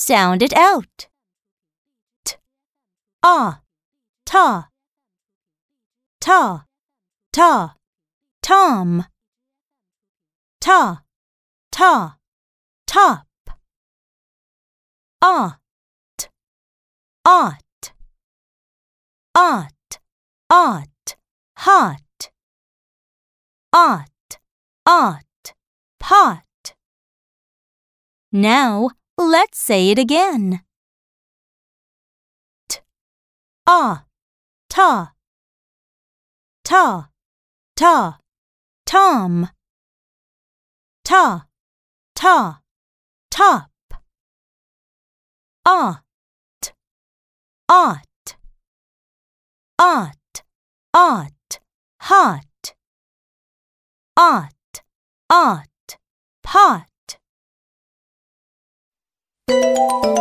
Sound it out. T, ah, ta, ta, ta, Tom. Ta, ta, top. Ot, ot, ot, ot, hot. Ot, ot, pot. Now let's say it again. T, ah, ta, ta, ta, Tom. Ta, ta, top. Ot, ot, ot, ot, hot. Ot, ot, pot. you